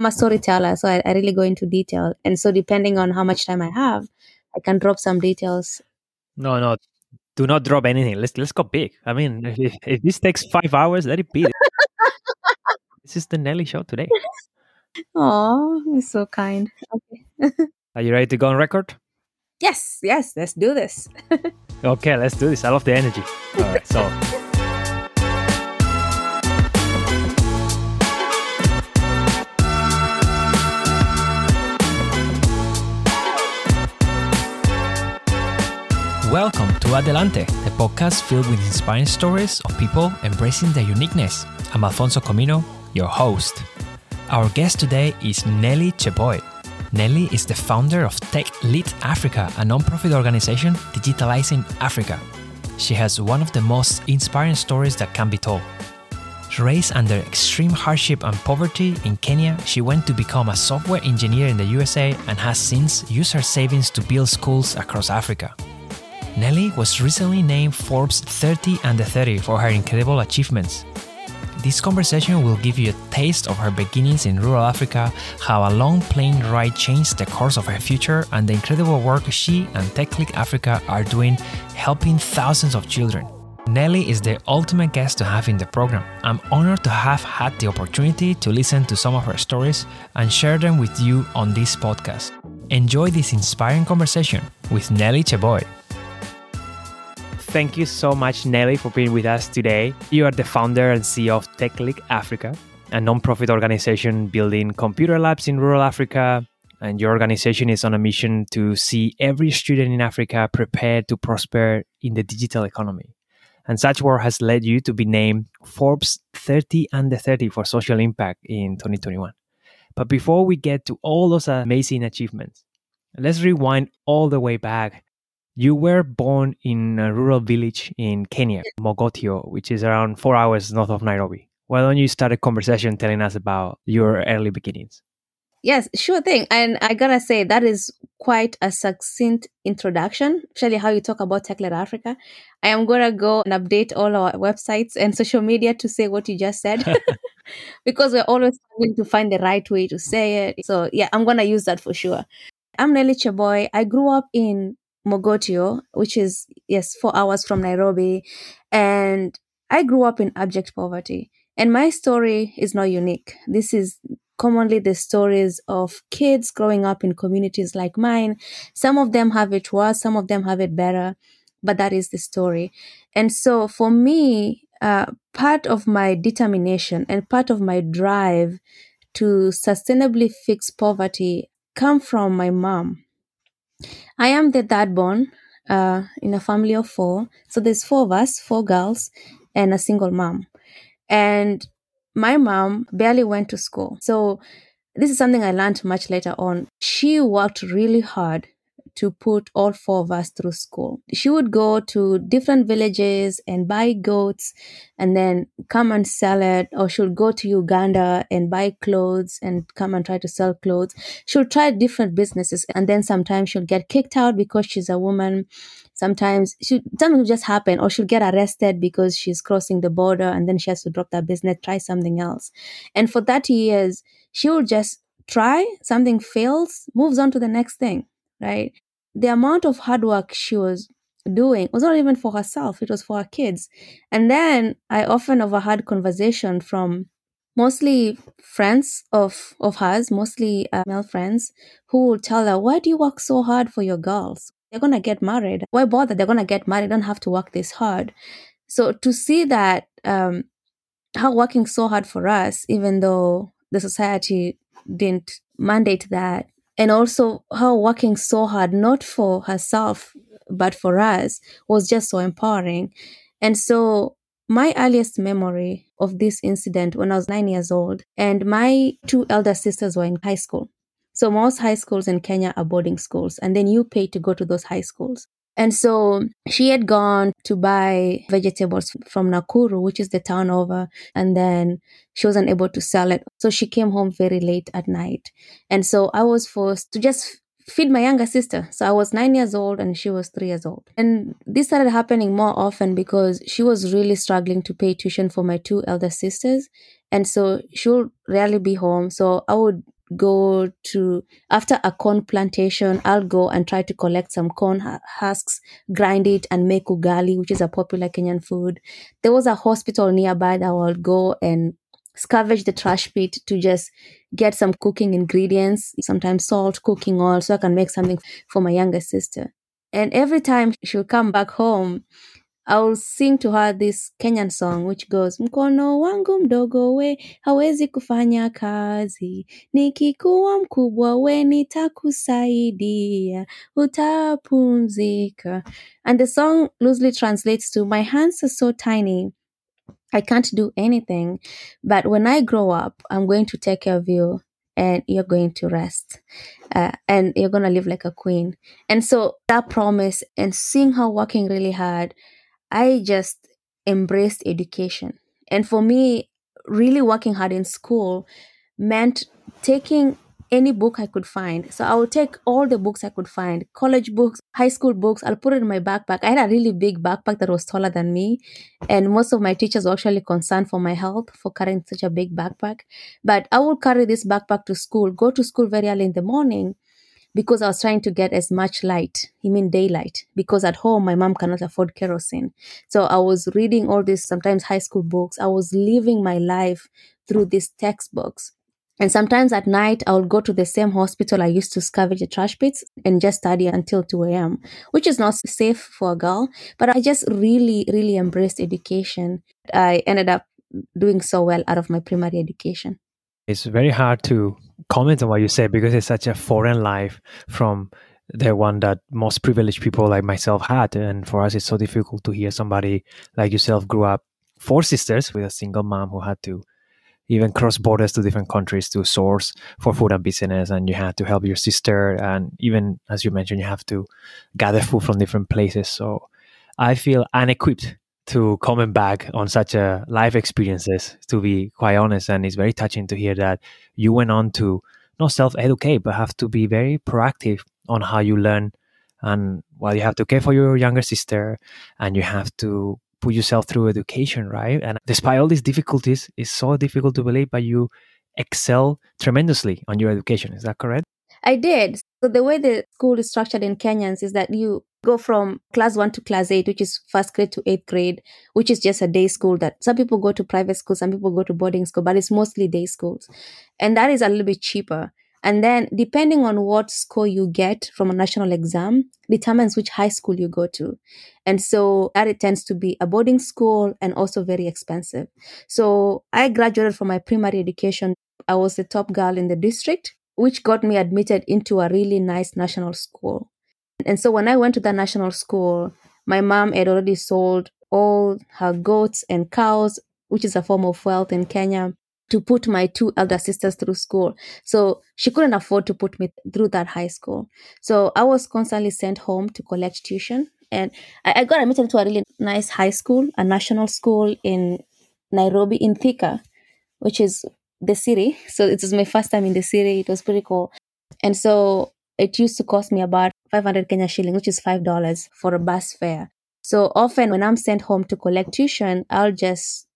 I'm a storyteller, so I, I really go into detail. And so, depending on how much time I have, I can drop some details. No, no, do not drop anything. Let's let's go big. I mean, if, if this takes five hours, let it be. this is the Nelly show today. Oh, you're so kind. Okay. Are you ready to go on record? yes, yes, let's do this. Okay, let's do this. I love the energy. All right, so Welcome to Adelante, the podcast filled with inspiring stories of people embracing their uniqueness. I'm Alfonso Comino, your host. Our guest today is Nelly Cheboi. Nelly is the founder of Tech Lead Africa, a non-profit organization digitalizing Africa. She has one of the most inspiring stories that can be told. Raised under extreme hardship and poverty in Kenya, she went to become a software engineer in the USA and has since used her savings to build schools across Africa. Nelly was recently named Forbes 30 under 30 for her incredible achievements. This conversation will give you a taste of her beginnings in rural Africa, how a long plane ride changed the course of her future, and the incredible work she and TechLit Africa are doing helping thousands of children. Nelly is the ultimate guest to have in the program. I'm honored to have had the opportunity to listen to some of her stories and share them with you on this podcast. Enjoy this inspiring conversation with Nelly Cheboi. Thank you so much, Nelly, for being with us today. You are the founder and CEO of TechLit Africa, a non-profit organization building computer labs in rural Africa. And your organization is on a mission to see every student in Africa prepared to prosper in the digital economy. And such work has led you to be named Forbes 30 under 30 for social impact in 2021. But before we get to all those amazing achievements, let's rewind all the way back you were born in a rural village in Kenya, Mogotio, which is around four hours north of Nairobi. Why don't you start a conversation telling us about your early beginnings? Yes, sure thing. And I gotta say, that is quite a succinct introduction, especially how you talk about TechLit Africa. I am gonna go and update all our websites and social media to say what you just said. because we're always trying to find the right way to say it. So yeah, I'm gonna use that for sure. I'm Nelly Cheboi. I grew up in Mogotio, which is, yes, four hours from Nairobi. And I grew up in abject poverty. And my story is not unique. This is commonly the stories of kids growing up in communities like mine. Some of them have it worse, some of them have it better, but that is the story. And so for me, uh, part of my determination and part of my drive to sustainably fix poverty come from my mom I am the third born uh, in a family of four. So there's four of us, four girls, and a single mom. And my mom barely went to school. So this is something I learned much later on. She worked really hard to put all four of us through school. She would go to different villages and buy goats and then come and sell it, or she would go to Uganda and buy clothes and come and try to sell clothes. She'll try different businesses and then sometimes she'll get kicked out because she's a woman. Sometimes she, something will just happen, or she'll get arrested because she's crossing the border and then she has to drop that business, try something else. And for 30 years, she will just try, something fails, moves on to the next thing right? The amount of hard work she was doing was not even for herself, it was for her kids. And then I often overheard conversation from mostly friends of, of hers, mostly uh, male friends, who would tell her, Why do you work so hard for your girls? They're going to get married. Why bother? They're going to get married. don't have to work this hard. So to see that, um, her working so hard for us, even though the society didn't mandate that, and also her working so hard not for herself but for us was just so empowering. And so my earliest memory of this incident when i was 9 years old and my two elder sisters were in high school. So most high schools in kenya are boarding schools and then you pay to go to those high schools and so she had gone to buy vegetables from Nakuru, which is the town over, and then she wasn't able to sell it. So she came home very late at night. And so I was forced to just feed my younger sister. So I was nine years old and she was three years old. And this started happening more often because she was really struggling to pay tuition for my two elder sisters. And so she would rarely be home. So I would go to, after a corn plantation, I'll go and try to collect some corn husks, grind it, and make ugali, which is a popular Kenyan food. There was a hospital nearby that i'll go and scavenge the trash pit to just get some cooking ingredients, sometimes salt, cooking oil, so I can make something for my younger sister. And every time she'll come back home, I'll sing to her this Kenyan song which goes mkono wangu mdogo we hawezi kufanya kazi, nikikuwa mkubwa we nitakusaidia, utapumzika. And the song loosely translates to my hands are so tiny I can't do anything. But when I grow up, I'm going to take care of you and you're going to rest uh, and you're going to live like a queen. And so that promise and seeing her working really hard, I just embraced education. And for me, really working hard in school meant taking any book I could find. So I would take all the books I could find, college books, high school books. I'll put it in my backpack. I had a really big backpack that was taller than me. And most of my teachers were actually concerned for my health for carrying such a big backpack. But I would carry this backpack to school, go to school very early in the morning because I was trying to get as much light, I mean daylight, because at home my mom cannot afford kerosene. So I was reading all these sometimes high school books. I was living my life through these textbooks. And sometimes at night, I will go to the same hospital I used to scavenge the trash pits and just study until 2 a.m., which is not safe for a girl. But I just really, really embraced education. I ended up doing so well out of my primary education. It's very hard to comment on what you said because it's such a foreign life from the one that most privileged people like myself had. And for us, it's so difficult to hear somebody like yourself grew up four sisters with a single mom who had to even cross borders to different countries to source for food and business. And you had to help your sister. And even as you mentioned you have to gather food from different places. So i feel unequipped to comment back on such a life experiences to be quite honest and it's very touching to hear that you went on to not self-educate but have to be very proactive on how you learn and well you have to care for your younger sister and you have to put yourself through education, right? And despite all these difficulties, it's so difficult to believe, but you excel tremendously on your education. Is that correct? I did. So the way the school is structured in Kenyans is that you go from class one to class eight, which is first grade to eighth grade, which is just a day school that some people go to private school, some people go to boarding school, but it's mostly day schools. And that is a little bit cheaper. And then, depending on what score you get from a national exam, determines which high school you go to. And so that it tends to be a boarding school and also very expensive. So I graduated from my primary education. I was the top girl in the district, which got me admitted into a really nice national school. And so when I went to that national school, my mom had already sold all her goats and cows, which is a form of wealth in Kenya to put my two elder sisters through school. So she couldn't afford to put me through that high school. So I was constantly sent home to collect tuition. And I, I got admitted to a really nice high school, a national school in Nairobi, in Thika, which is the city. So it was my first time in the city. It was pretty cool. And so it used to cost me about 500 Kenya shilling, which is $5 for a bus fare. So often when I'm sent home to collect tuition, I'll just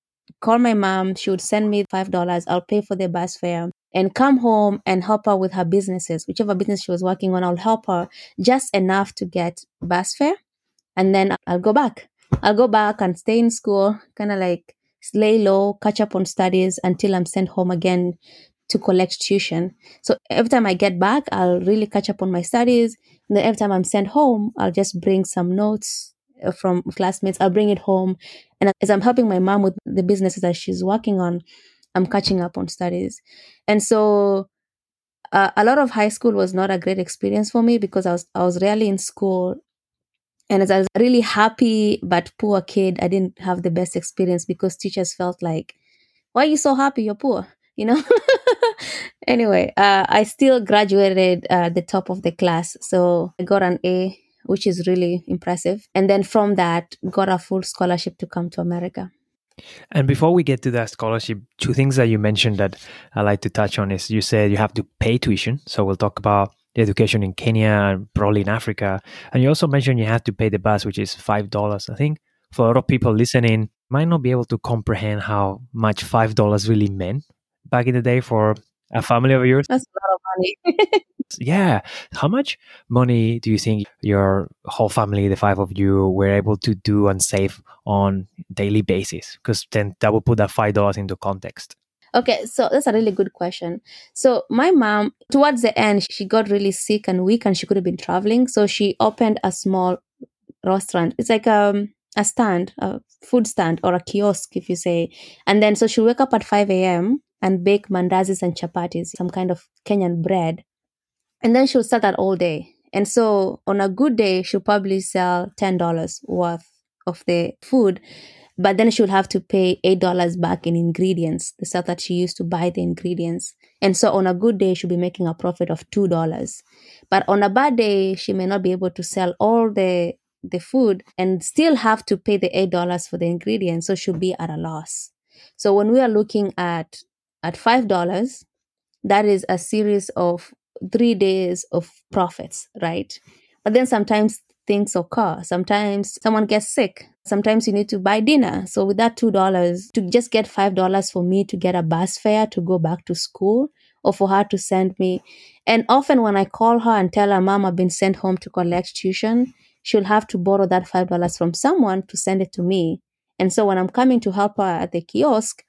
call my mom. She would send me $5. I'll pay for the bus fare and come home and help her with her businesses. Whichever business she was working on, I'll help her just enough to get bus fare. And then I'll go back. I'll go back and stay in school, kind of like lay low, catch up on studies until I'm sent home again to collect tuition. So every time I get back, I'll really catch up on my studies. And then every time I'm sent home, I'll just bring some notes uh, from classmates. I'll bring it home. And as I'm helping my mom with the businesses that she's working on, I'm catching up on studies. And so uh, a lot of high school was not a great experience for me because I was I was rarely in school. And as I was a really happy but poor kid, I didn't have the best experience because teachers felt like, why are you so happy? You're poor, you know? anyway, uh, I still graduated uh, the top of the class. So I got an A which is really impressive. And then from that, got a full scholarship to come to America. And before we get to that scholarship, two things that you mentioned that I like to touch on is you said you have to pay tuition. So we'll talk about the education in Kenya and probably in Africa. And you also mentioned you had to pay the bus, which is five dollars. I think for a lot of people listening, might not be able to comprehend how much five dollars really meant back in the day for a family of yours. That's a lot of money. yeah. How much money do you think your whole family, the five of you, were able to do and save on daily basis? Because then that would put that five dollars into context. Okay, so that's a really good question. So my mom, towards the end, she got really sick and weak, and she could have been traveling. So she opened a small restaurant. It's like um, a stand, a food stand, or a kiosk, if you say. And then so she'll wake up at five a.m. and bake mandazis and chapatis, some kind of Kenyan bread, and then she'll sell that all day. And so on a good day, she'll probably sell ten dollars worth of the food but then she would have to pay eight dollars back in ingredients, the stuff that she used to buy the ingredients. And so on a good day, she'll be making a profit of two dollars. But on a bad day, she may not be able to sell all the the food and still have to pay the eight dollars for the ingredients. So she'll be at a loss. So when we are looking at at five dollars, that is a series of three days of profits, right? But then sometimes things occur. Sometimes someone gets sick. Sometimes you need to buy dinner. So with that $2, to just get $5 for me to get a bus fare to go back to school or for her to send me. And often when I call her and tell her, Mom, I've been sent home to collect tuition, she'll have to borrow that $5 from someone to send it to me. And so when I'm coming to help her at the kiosk,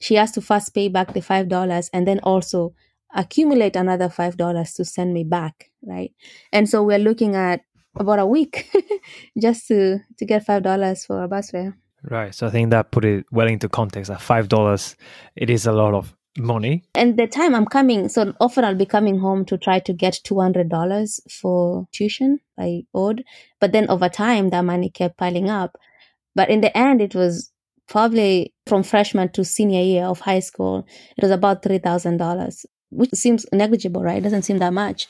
she has to first pay back the $5 and then also accumulate another $5 to send me back, right? And so we're looking at about a week just to to get five dollars for a bus fare. Right. So I think that put it well into context. At five dollars, it is a lot of money. And the time I'm coming, so often I'll be coming home to try to get two hundred dollars for tuition I owed. But then over time, that money kept piling up. But in the end, it was probably from freshman to senior year of high school. It was about three thousand dollars, which seems negligible, right? It doesn't seem that much.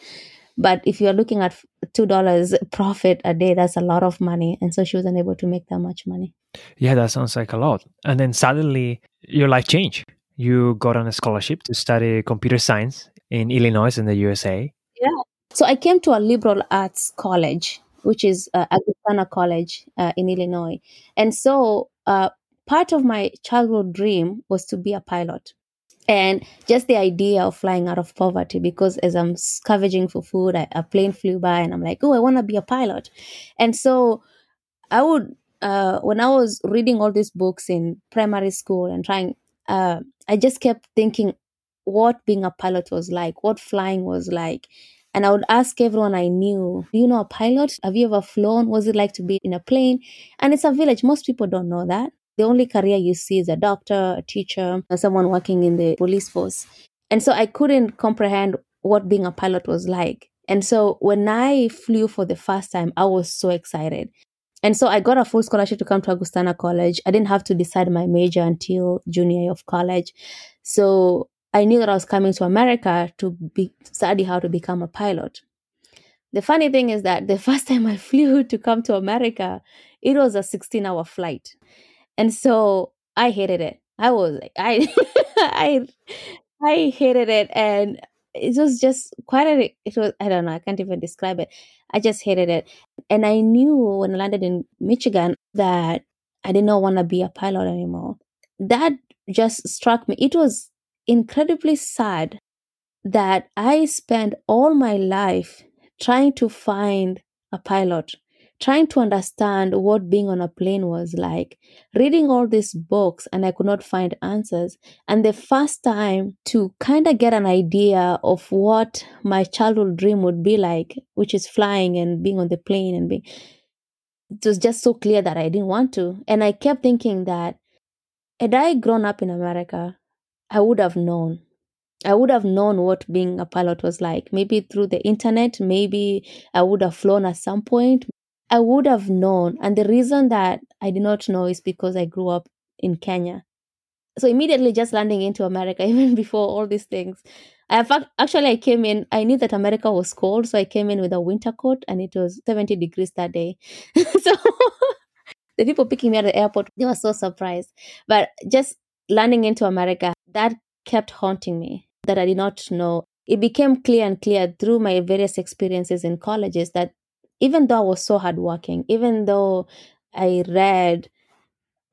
But if you're looking at two dollars profit a day, that's a lot of money. And so she wasn't able to make that much money. Yeah, that sounds like a lot. And then suddenly your life changed. You got on a scholarship to study computer science in Illinois in the USA. Yeah. So I came to a liberal arts college, which is uh, Augustana College uh, in Illinois. And so uh, part of my childhood dream was to be a pilot and just the idea of flying out of poverty because as i'm scavenging for food I, a plane flew by and i'm like oh i want to be a pilot and so i would uh, when i was reading all these books in primary school and trying uh, i just kept thinking what being a pilot was like what flying was like and I would ask everyone I knew, Do you know a pilot? Have you ever flown? Was it like to be in a plane? And it's a village. Most people don't know that. The only career you see is a doctor, a teacher, someone working in the police force. And so I couldn't comprehend what being a pilot was like. And so when I flew for the first time, I was so excited. And so I got a full scholarship to come to Augustana College. I didn't have to decide my major until junior year of college. So I knew that I was coming to America to be, study how to become a pilot. The funny thing is that the first time I flew to come to America, it was a 16 hour flight. And so I hated it. I was like, I, I, I hated it, and it was just quite a. It was I don't know. I can't even describe it. I just hated it, and I knew when I landed in Michigan that I did not want to be a pilot anymore. That just struck me. It was incredibly sad that I spent all my life trying to find a pilot trying to understand what being on a plane was like, reading all these books, and I could not find answers. And the first time to kind of get an idea of what my childhood dream would be like, which is flying and being on the plane and being, it was just so clear that I didn't want to. And I kept thinking that had I grown up in America, I would have known. I would have known what being a pilot was like. Maybe through the internet, maybe I would have flown at some point. I would have known. And the reason that I did not know is because I grew up in Kenya. So immediately just landing into America, even before all these things, I actually I came in. I knew that America was cold, so I came in with a winter coat, and it was seventy degrees that day. so the people picking me at the airport, they were so surprised. But just landing into America, that kept haunting me. That I did not know it became clear and clear through my various experiences in colleges that even though I was so hardworking, even though I read,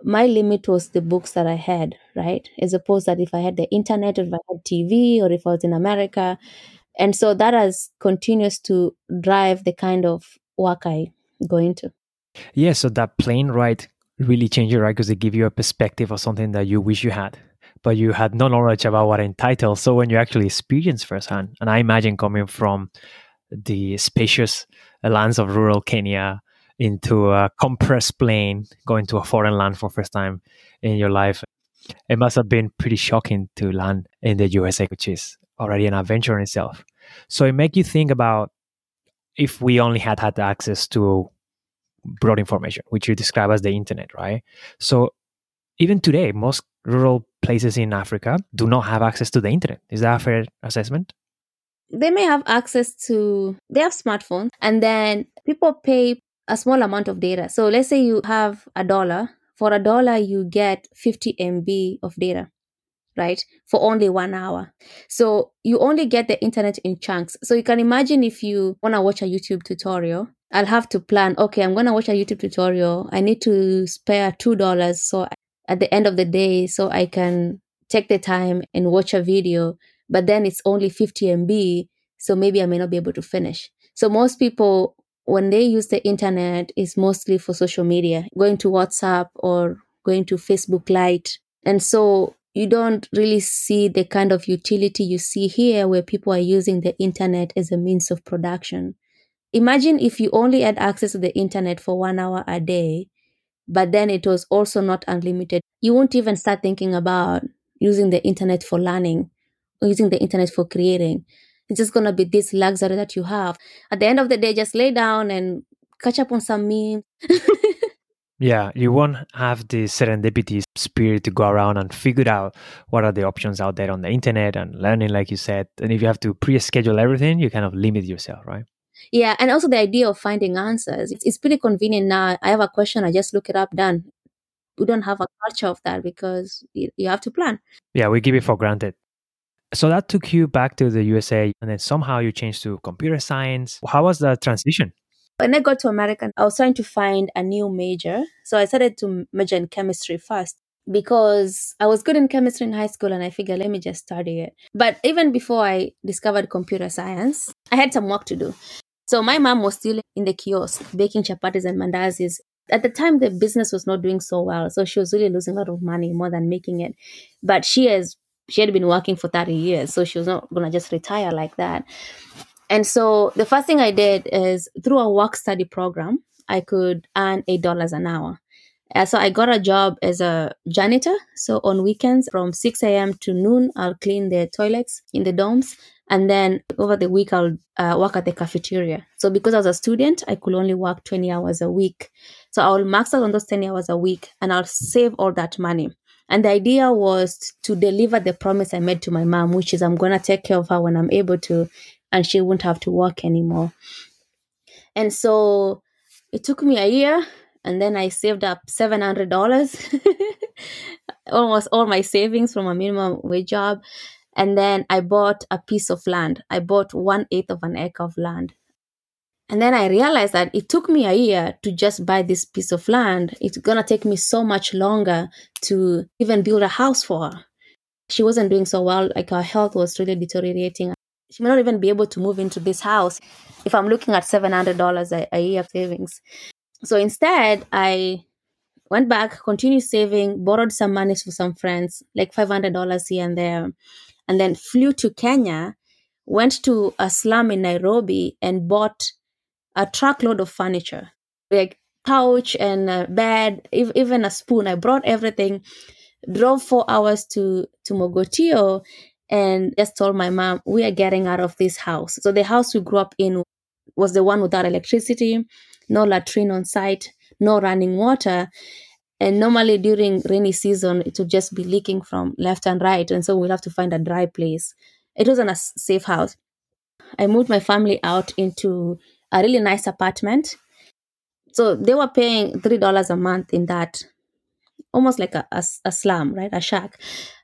my limit was the books that I had, right? As opposed that if I had the internet, or if I had TV, or if I was in America. And so that has continues to drive the kind of work I go into. Yeah, so that plane ride really changed you, right? Because they give you a perspective of something that you wish you had, but you had no knowledge about what it entitled. So when you actually experience firsthand, and I imagine coming from the spacious lands of rural Kenya into a compressed plane, going to a foreign land for first time in your life, it must have been pretty shocking to land in the USA, which is already an adventure in itself. So it make you think about if we only had had access to broad information, which you describe as the internet, right? So even today, most rural places in Africa do not have access to the internet. Is that a fair assessment? They may have access to, they have smartphones, and then people pay a small amount of data. So let's say you have a dollar. For a dollar, you get 50 MB of data, right? For only one hour. So you only get the internet in chunks. So you can imagine if you want to watch a YouTube tutorial, I'll have to plan, okay, I'm going to watch a YouTube tutorial. I need to spare $2. So at the end of the day, so I can take the time and watch a video, but then it's only 50 MB. So maybe I may not be able to finish. So most people, when they use the internet, is mostly for social media, going to WhatsApp or going to Facebook Lite. And so you don't really see the kind of utility you see here where people are using the internet as a means of production. Imagine if you only had access to the internet for one hour a day, but then it was also not unlimited. You won't even start thinking about using the internet for learning using the internet for creating. It's just going to be this luxury that you have. At the end of the day, just lay down and catch up on some memes. yeah, you won't have the serendipity spirit to go around and figure out what are the options out there on the internet and learning, like you said. And if you have to pre schedule everything, you kind of limit yourself, right? Yeah, and also the idea of finding answers. It's, it's pretty convenient now. I have a question, I just look it up, done. We don't have a culture of that because you, you have to plan. Yeah, we give it for granted. So that took you back to the USA, and then somehow you changed to computer science. How was the transition? When I got to America, I was trying to find a new major. So I started to major in chemistry first because I was good in chemistry in high school and I figured let me just study it. But even before I discovered computer science, I had some work to do. So my mom was still in the kiosk baking chapatis and mandazis. At the time, the business was not doing so well, so she was really losing a lot of money more than making it. But she has she had been working for 30 years, so she was not gonna just retire like that. And so the first thing I did is through a work study program, I could earn eight dollars an hour. Uh, so I got a job as a janitor. So on weekends from 6 a.m. to noon, I'll clean the toilets in the dorms. And then over the week, I'll uh, work at the cafeteria. So because I was a student, I could only work 20 hours a week. So I'll max out on those 20 hours a week and I'll save all that money. And the idea was to deliver the promise I made to my mom, which is I'm going to take care of her when I'm able to, and she won't have to work anymore. And so it took me a year, and then I saved up $700, almost all my savings from a minimum wage job. And then I bought a piece of land. I bought one eighth of an acre of land. And then I realized that it took me a year to just buy this piece of land. It's going to take me so much longer to even build a house for her. She wasn't doing so well. Like her health was really deteriorating. She may not even be able to move into this house if I'm looking at $700 a, a year savings. So instead, I went back, continued saving, borrowed some money for some friends, like $500 here and there and then flew to Kenya, went to a slum in Nairobi and bought a truckload of furniture, like couch and a bed, even a spoon. I brought everything, drove four hours to, to Mogotio and just told my mom, we are getting out of this house. So the house we grew up in was the one without electricity, no latrine on site, no running water. And normally during rainy season, it would just be leaking from left and right. And so we'll have to find a dry place. It wasn't a safe house. I moved my family out into a really nice apartment. So they were paying $3 a month in that almost like a, a, a slum, right? A shack.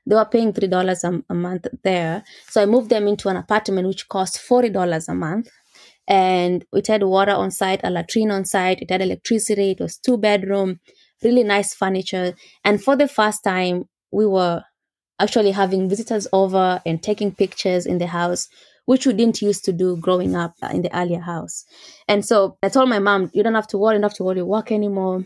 They were paying $3 a, a month there. So I moved them into an apartment which cost $40 a month. And it had water on site, a latrine on site, it had electricity, it was two bedroom, really nice furniture. And for the first time, we were actually having visitors over and taking pictures in the house, which we didn't used to do growing up in the earlier house. And so I told my mom, you don't have to worry, have to worry work anymore.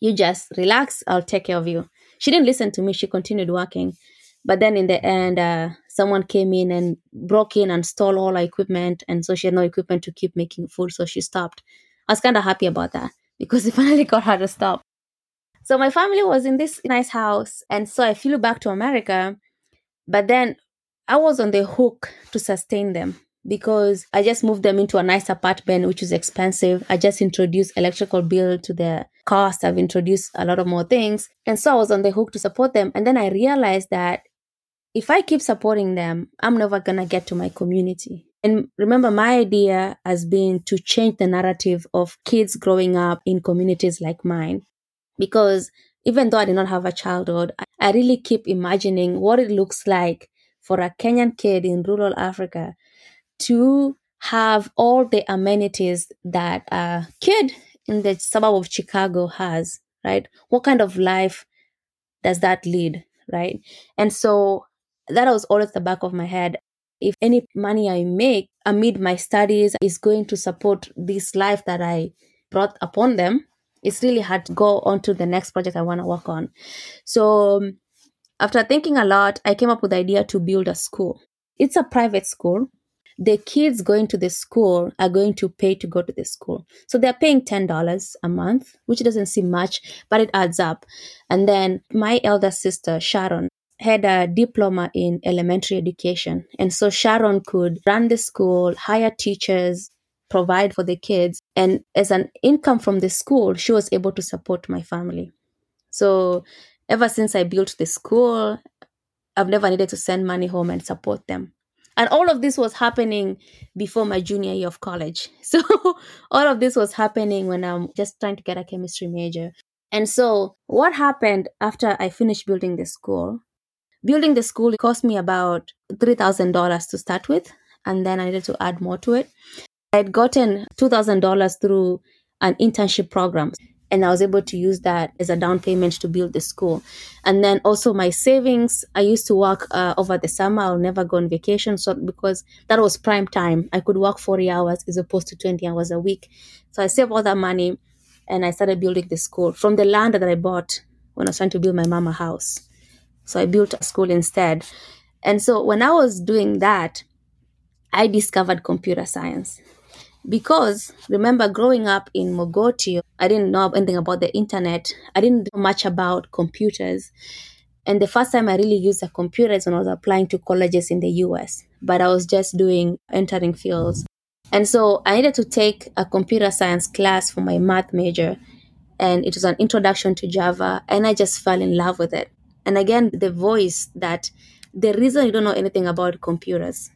You just relax, I'll take care of you. She didn't listen to me, she continued working. But then in the end, uh, someone came in and broke in and stole all our equipment. And so she had no equipment to keep making food. So she stopped. I was kind of happy about that because it finally got her to stop. So my family was in this nice house. And so I flew back to America. But then I was on the hook to sustain them because I just moved them into a nice apartment, which is expensive. I just introduced electrical bill to the cost. I've introduced a lot of more things. And so I was on the hook to support them. And then I realized that if I keep supporting them, I'm never going to get to my community. And remember, my idea has been to change the narrative of kids growing up in communities like mine. Because even though I did not have a childhood, I really keep imagining what it looks like for a Kenyan kid in rural Africa to have all the amenities that a kid in the suburb of Chicago has, right? What kind of life does that lead, right? And so that was always the back of my head. If any money I make amid my studies is going to support this life that I brought upon them, it's really hard to go on to the next project I want to work on. So um, after thinking a lot, I came up with the idea to build a school. It's a private school. The kids going to the school are going to pay to go to the school. So they're paying $10 a month, which doesn't seem much, but it adds up. And then my elder sister, Sharon, had a diploma in elementary education. And so Sharon could run the school, hire teachers, provide for the kids. And as an income from the school, she was able to support my family. So ever since I built the school, I've never needed to send money home and support them. And all of this was happening before my junior year of college. So all of this was happening when I'm just trying to get a chemistry major. And so what happened after I finished building the school? Building the school cost me about $3,000 to start with. And then I needed to add more to it. I had gotten $2,000 through an internship program and I was able to use that as a down payment to build the school. And then also my savings, I used to work uh, over the summer. I'll never go on vacation, so because that was prime time, I could work forty hours as opposed to twenty hours a week. So I saved all that money, and I started building the school from the land that I bought when I was trying to build my mama house. So I built a school instead. And so when I was doing that, I discovered computer science because remember growing up in Mogotio, I didn't know anything about the internet. I didn't know much about computers. And the first time I really used a computer is when I was applying to colleges in the US, but I was just doing entering fields. And so I needed to take a computer science class for my math major. And it was an introduction to Java. And I just fell in love with it. And again, the voice that the reason you don't know anything about computers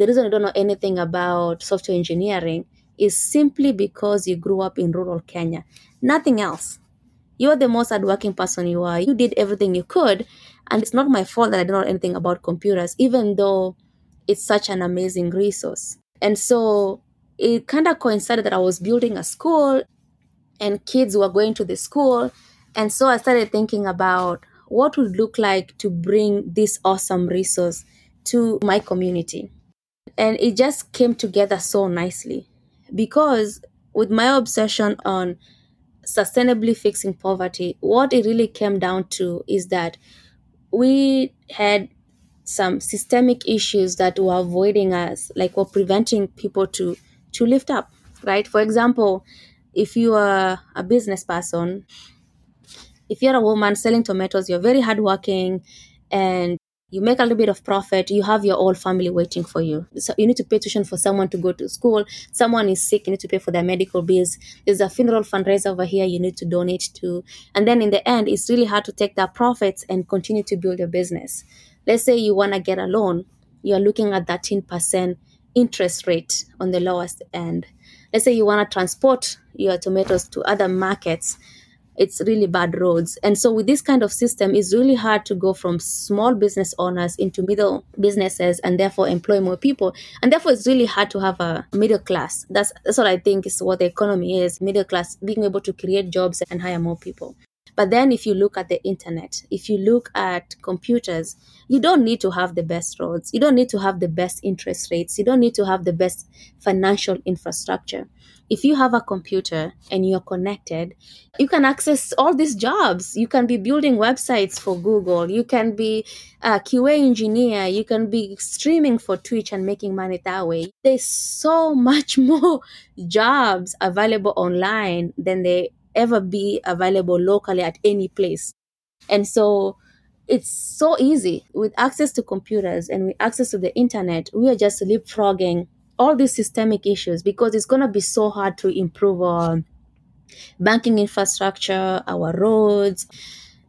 the reason you don't know anything about software engineering is simply because you grew up in rural Kenya. Nothing else. You're the most hardworking person you are. You did everything you could. And it's not my fault that I don't know anything about computers, even though it's such an amazing resource. And so it kind of coincided that I was building a school and kids were going to the school. And so I started thinking about what would look like to bring this awesome resource to my community and it just came together so nicely. Because with my obsession on sustainably fixing poverty what it really came down to is that we had some systemic issues that were avoiding us like were preventing people to to lift up right? For example if you are a business person if you're a woman selling tomatoes you're very hardworking and you make a little bit of profit. You have your whole family waiting for you. So you need to pay tuition for someone to go to school. Someone is sick you need to pay for their medical bills. There's a funeral fundraiser over here you need to donate to. And then in the end it's really hard to take that profits and continue to build your business. Let's say you want to get a loan you're looking at 13% interest rate on the lowest end. Let's say you want to transport your tomatoes to other markets it's really bad roads. And so with this kind of system, it's really hard to go from small business owners into middle businesses and therefore employ more people. And therefore it's really hard to have a middle class. That's that's what I think is what the economy is, middle class, being able to create jobs and hire more people. But then if you look at the internet, if you look at computers, you don't need to have the best roads. You don't need to have the best interest rates. You don't need to have the best financial infrastructure if you have a computer and you're connected, you can access all these jobs. You can be building websites for Google. You can be a QA engineer. You can be streaming for Twitch and making money that way. There's so much more jobs available online than they ever be available locally at any place. And so it's so easy with access to computers and with access to the internet. We are just leapfrogging all these systemic issues because it's going to be so hard to improve our banking infrastructure, our roads.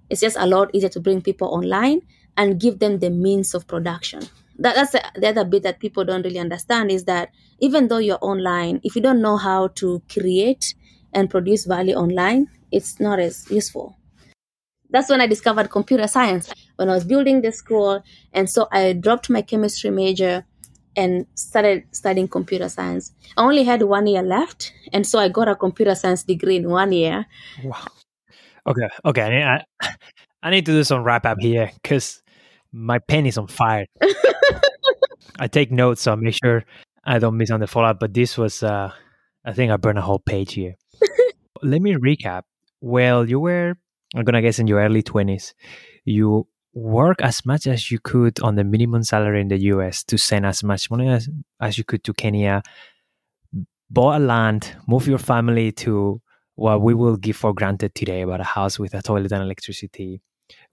It's just a lot easier to bring people online and give them the means of production. That, that's the, the other bit that people don't really understand is that even though you're online, if you don't know how to create and produce value online, it's not as useful. That's when I discovered computer science when I was building the school. And so I dropped my chemistry major and started studying computer science. I only had one year left, and so I got a computer science degree in one year. Wow. Okay. Okay. I, I, I need to do some wrap up here because my pen is on fire. I take notes, so I make sure I don't miss on the follow up. But this was, uh, I think I burned a whole page here. Let me recap. Well, you were, I'm gonna guess, in your early twenties. You work as much as you could on the minimum salary in the US to send as much money as, as you could to Kenya, bought a land, move your family to what we will give for granted today about a house with a toilet and electricity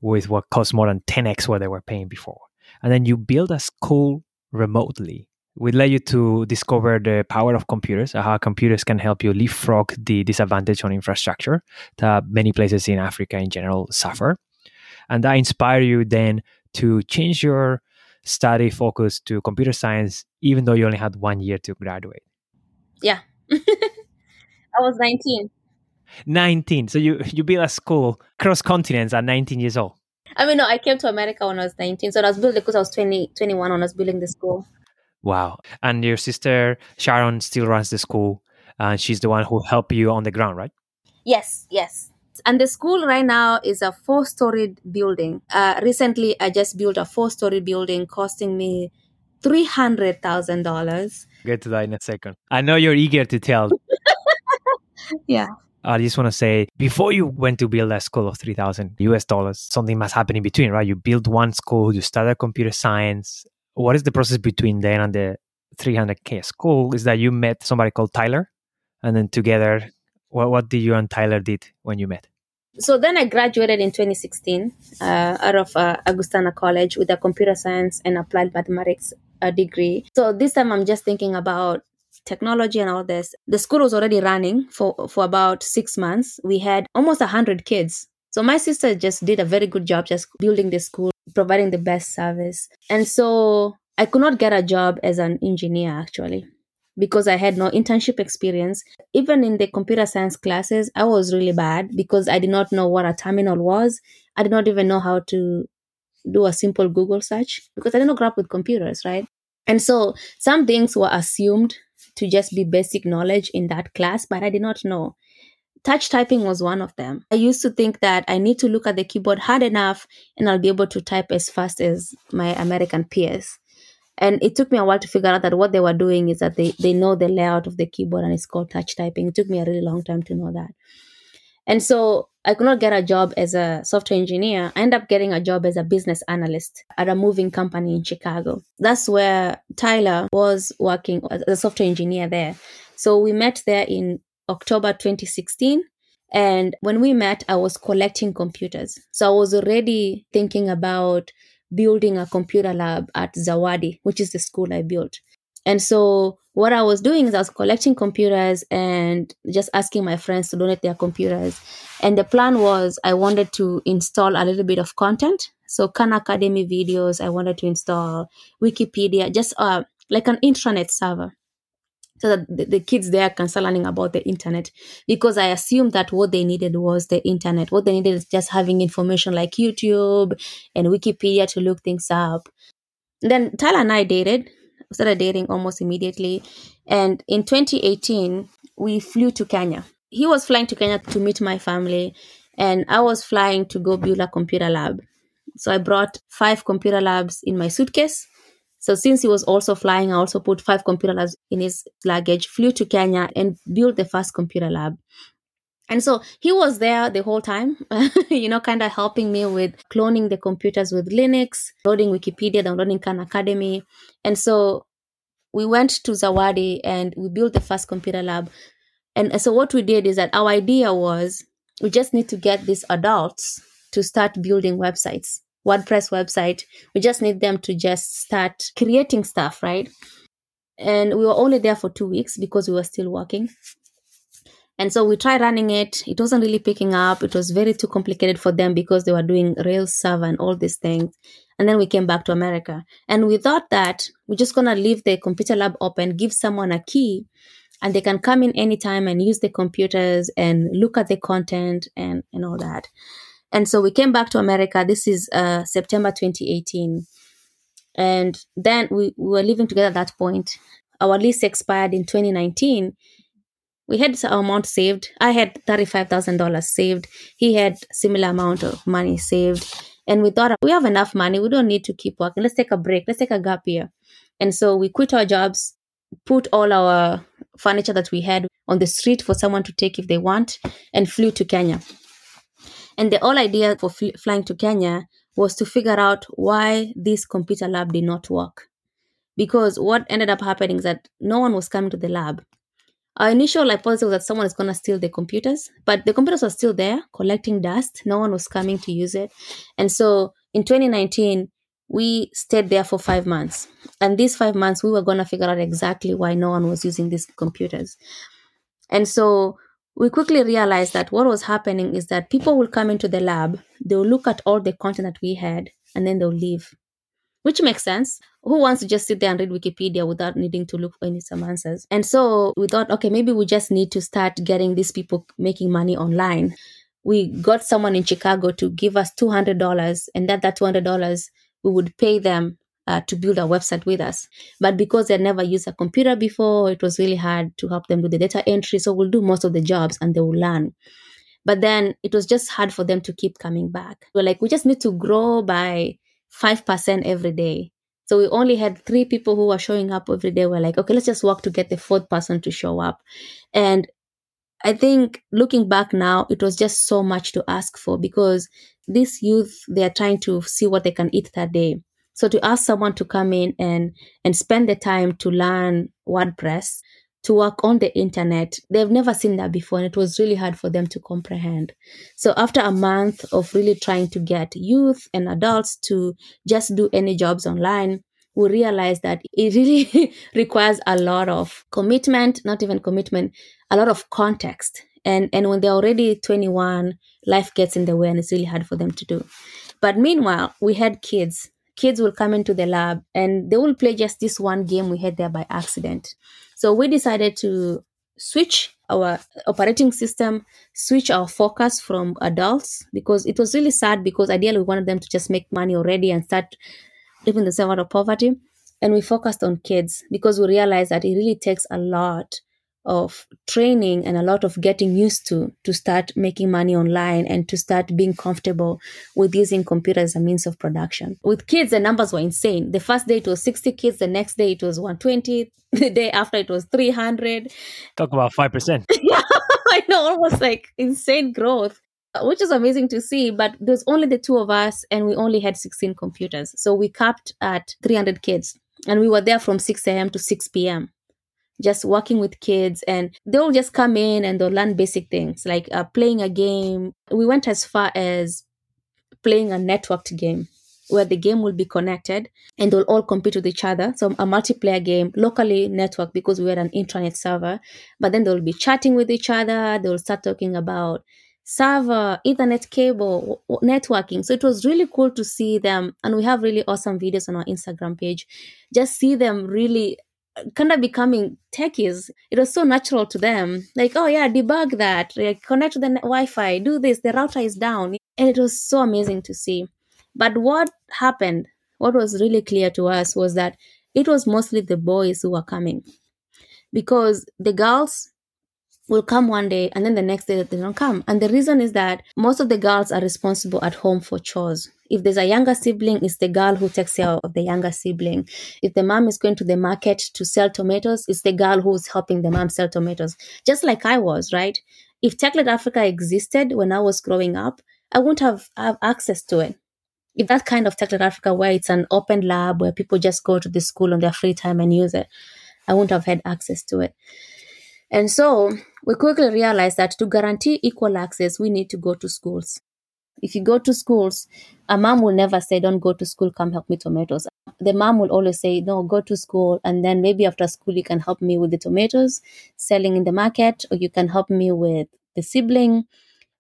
with what costs more than 10x what they were paying before. And then you build a school remotely. We let you to discover the power of computers, how computers can help you leapfrog the disadvantage on infrastructure that many places in Africa in general suffer. And that inspired you then to change your study focus to computer science even though you only had one year to graduate. Yeah. I was 19 19 so you you built a school cross continents at 19 years old. I mean no i came to america when i was 19 so i was building because i was 20 21 when i was building the school wow and your sister sharon still runs the school and she's the one who helped you on the ground right yes yes and the school right now is a four storied building. Uh, recently, I just built a four story building costing me $300,000. Get to that in a second. I know you're eager to tell. yeah. I just want to say before you went to build a school of 3000 US dollars, something must happen in between, right? You build one school, you started computer science. What is the process between then and the 300k school? Is that you met somebody called Tyler and then together what, what did you and Tyler did when you met? So then I graduated in 2016 uh, out of uh, Augustana College with a computer science and applied mathematics uh, degree. So this time I'm just thinking about technology and all this. The school was already running for, for about six months. We had almost 100 kids. So my sister just did a very good job just building the school, providing the best service. And so I could not get a job as an engineer actually because I had no internship experience. Even in the computer science classes, I was really bad because I did not know what a terminal was. I did not even know how to do a simple Google search because I did not grow up with computers, right? And so some things were assumed to just be basic knowledge in that class, but I did not know. Touch typing was one of them. I used to think that I need to look at the keyboard hard enough and I'll be able to type as fast as my American peers. And it took me a while to figure out that what they were doing is that they, they know the layout of the keyboard and it's called touch typing. It took me a really long time to know that. And so I could not get a job as a software engineer. I ended up getting a job as a business analyst at a moving company in Chicago. That's where Tyler was working as a software engineer there. So we met there in October 2016. And when we met, I was collecting computers. So I was already thinking about building a computer lab at Zawadi, which is the school I built. And so what I was doing is I was collecting computers and just asking my friends to donate their computers. And the plan was I wanted to install a little bit of content. So Khan Academy videos, I wanted to install Wikipedia, just uh, like an intranet server. So that the, the kids there can start learning about the internet. Because i assumed that what they needed was the internet. What they needed is just having information like youtube and wikipedia to look things up. Then tyler and i dated started dating almost immediately. And in 2018 we flew to kenya. He was flying to kenya to meet my family. And i was flying to go build a computer lab. So i brought five computer labs in my suitcase so since he was also flying, I also put five computer labs in his luggage, flew to Kenya and built the first computer lab. And so he was there the whole time, you know, kind of helping me with cloning the computers with Linux, loading Wikipedia, downloading Khan Academy. And so we went to Zawadi and we built the first computer lab. And so what we did is that our idea was we just need to get these adults to start building websites WordPress website. We just need them to just start creating stuff, right? And we were only there for two weeks because we were still working. And so we tried running it. It wasn't really picking up. It was very too complicated for them because they were doing Rails server and all these things. And then we came back to America. And we thought that we're just going to leave the computer lab open, give someone a key, and they can come in anytime and use the computers and look at the content and, and all that. And so we came back to America. This is uh, September 2018. And then we, we were living together at that point. Our lease expired in 2019. We had our amount saved. I had $35,000 saved. He had similar amount of money saved. And we thought we have enough money. We don't need to keep working. Let's take a break. Let's take a gap year. And so we quit our jobs, put all our furniture that we had on the street for someone to take if they want, and flew to Kenya. And the whole idea for fl- flying to Kenya was to figure out why this computer lab did not work. Because what ended up happening is that no one was coming to the lab. Our initial hypothesis was that someone is going to steal the computers, but the computers were still there collecting dust. No one was coming to use it. And so in 2019, we stayed there for five months. And these five months, we were going to figure out exactly why no one was using these computers. And so we quickly realized that what was happening is that people will come into the lab, they'll look at all the content that we had, and then they'll leave, which makes sense. Who wants to just sit there and read Wikipedia without needing to look for any some answers? And so we thought, okay, maybe we just need to start getting these people making money online. We got someone in Chicago to give us $200, and that, that $200 we would pay them uh, to build a website with us. But because they never used a computer before, it was really hard to help them do the data entry. So we'll do most of the jobs and they will learn. But then it was just hard for them to keep coming back. We're like, we just need to grow by 5% every day. So we only had three people who were showing up every day. We're like, okay, let's just work to get the fourth person to show up. And I think looking back now, it was just so much to ask for because this youth, they are trying to see what they can eat that day. So to ask someone to come in and and spend the time to learn WordPress, to work on the internet, they've never seen that before, and it was really hard for them to comprehend. So after a month of really trying to get youth and adults to just do any jobs online, we realized that it really requires a lot of commitment, not even commitment, a lot of context. And and when they're already 21, life gets in the way and it's really hard for them to do. But meanwhile, we had kids kids will come into the lab and they will play just this one game we had there by accident. So we decided to switch our operating system, switch our focus from adults because it was really sad because ideally we wanted them to just make money already and start living themselves out of poverty. And we focused on kids because we realized that it really takes a lot of training and a lot of getting used to to start making money online and to start being comfortable with using computers as a means of production. With kids, the numbers were insane. The first day it was 60 kids, the next day it was 120, the day after it was 300. Talk about 5%. yeah, I know, almost like insane growth which is amazing to see. But there's only the two of us, and we only had 16 computers. So we capped at 300 kids, and we were there from 6 a.m. to 6 p.m just working with kids and they'll just come in and they'll learn basic things like uh, playing a game. We went as far as playing a networked game where the game will be connected and they'll all compete with each other. So a multiplayer game locally networked because we had an intranet server but then they'll be chatting with each other. They'll start talking about server ethernet cable networking. So it was really cool to see them and we have really awesome videos on our instagram page. Just see them really kind of becoming techies. It was so natural to them. Like, oh yeah, debug that, like, connect to the Wi-Fi, do this. The router is down, and it was so amazing to see. But what happened? What was really clear to us was that it was mostly the boys who were coming, because the girls will come one day and then the next day they don't come. And the reason is that most of the girls are responsible at home for chores. If there's a younger sibling, it's the girl who takes care of the younger sibling. If the mom is going to the market to sell tomatoes, it's the girl who's helping the mom sell tomatoes. Just like I was, right? If TechLit Africa existed when I was growing up, I wouldn't have, have access to it. If that kind of TechLit Africa where it's an open lab where people just go to the school on their free time and use it, I wouldn't have had access to it. And so we quickly realized that to guarantee equal access, we need to go to schools. If you go to schools, a mom will never say, Don't go to school, come help me tomatoes. The mom will always say, No, go to school, and then maybe after school, you can help me with the tomatoes selling in the market, or you can help me with the sibling.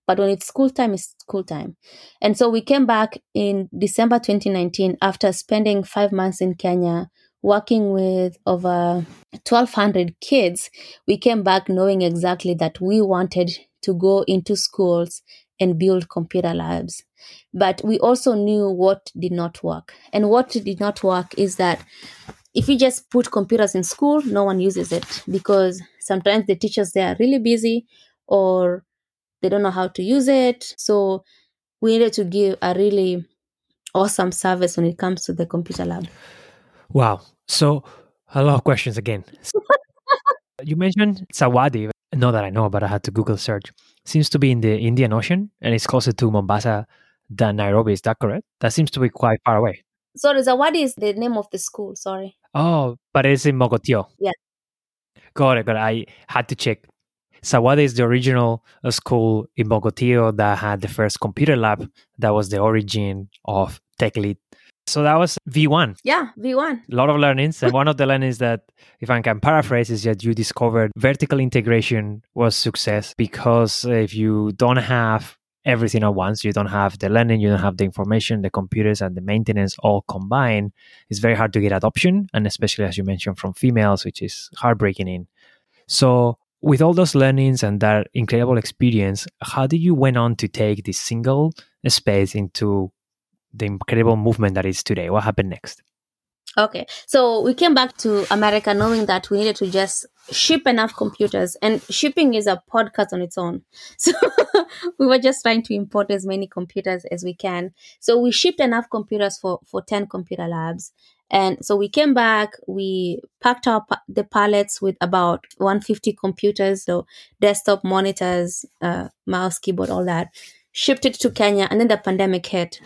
But when it's school time, it's school time. And so we came back in December 2019 after spending five months in Kenya working with over 1200 kids we came back knowing exactly that we wanted to go into schools and build computer labs but we also knew what did not work and what did not work is that if you just put computers in school no one uses it because sometimes the teachers they are really busy or they don't know how to use it so we needed to give a really awesome service when it comes to the computer lab Wow. So a lot of questions again. you mentioned Zawadi. Not that I know, but I had to Google search. Seems to be in the Indian Ocean and it's closer to Mombasa than Nairobi. Is that correct? That seems to be quite far away. Sorry, Zawadi is the name of the school. Sorry. Oh, but it's in Mogotio. Yeah. Got it. Got it. I had to check. Zawadi is the original uh, school in Mogotio that had the first computer lab. That was the origin of TechLit so that was V1. Yeah, V1. A lot of learnings. And one of the learnings that, if I can paraphrase, is that you discovered vertical integration was success because if you don't have everything at once, you don't have the learning, you don't have the information, the computers, and the maintenance all combined, it's very hard to get adoption. And especially, as you mentioned, from females, which is heartbreaking in. So, with all those learnings and that incredible experience, how did you went on to take this single space into the incredible movement that is today? What happened next? Okay, so we came back to America knowing that we needed to just ship enough computers, and shipping is a podcast on its own. So we were just trying to import as many computers as we can. So we shipped enough computers for for ten computer labs, and so we came back. We packed up the pallets with about 150 computers, so desktop monitors, uh, mouse, keyboard, all that. Shipped it to Kenya, and then the pandemic hit.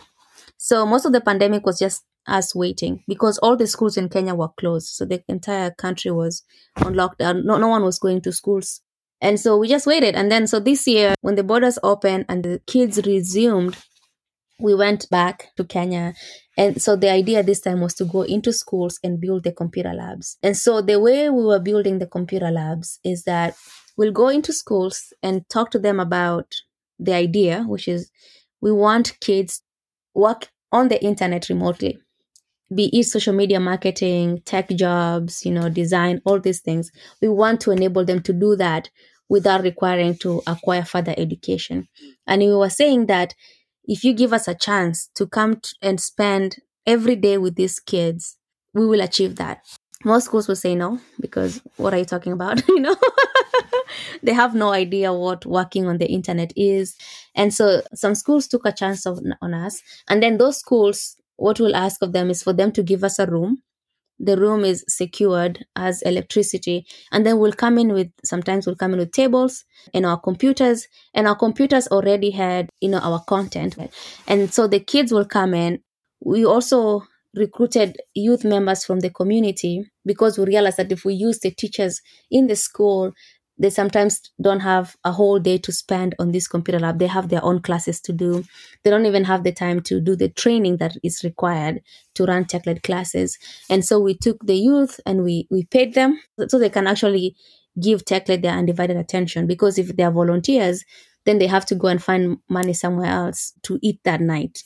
So most of the pandemic was just us waiting because all the schools in Kenya were closed. So the entire country was on lockdown. No, no one was going to schools. And so we just waited. And then, so this year, when the borders opened and the kids resumed, we went back to Kenya. And so the idea this time was to go into schools and build the computer labs. And so the way we were building the computer labs is that we'll go into schools and talk to them about the idea, which is we want kids work on the internet remotely. Be it social media marketing tech jobs you know design all these things. We want to enable them to do that without requiring to acquire further education. And we were saying that if you give us a chance to come t- and spend every day with these kids we will achieve that most schools will say no because what are you talking about you know? They have no idea what working on the internet is. And so some schools took a chance of, on us. And then those schools what we'll ask of them is for them to give us a room. The room is secured as electricity. And then we'll come in with sometimes we'll come in with tables and our computers. And our computers already had you know our content. And so the kids will come in. We also recruited youth members from the community because we realized that if we use the teachers in the school they sometimes don't have a whole day to spend on this computer lab. They have their own classes to do. They don't even have the time to do the training that is required to run TechLit classes. And so we took the youth and we we paid them so they can actually give TechLit their undivided attention because if they are volunteers then they have to go and find money somewhere else to eat that night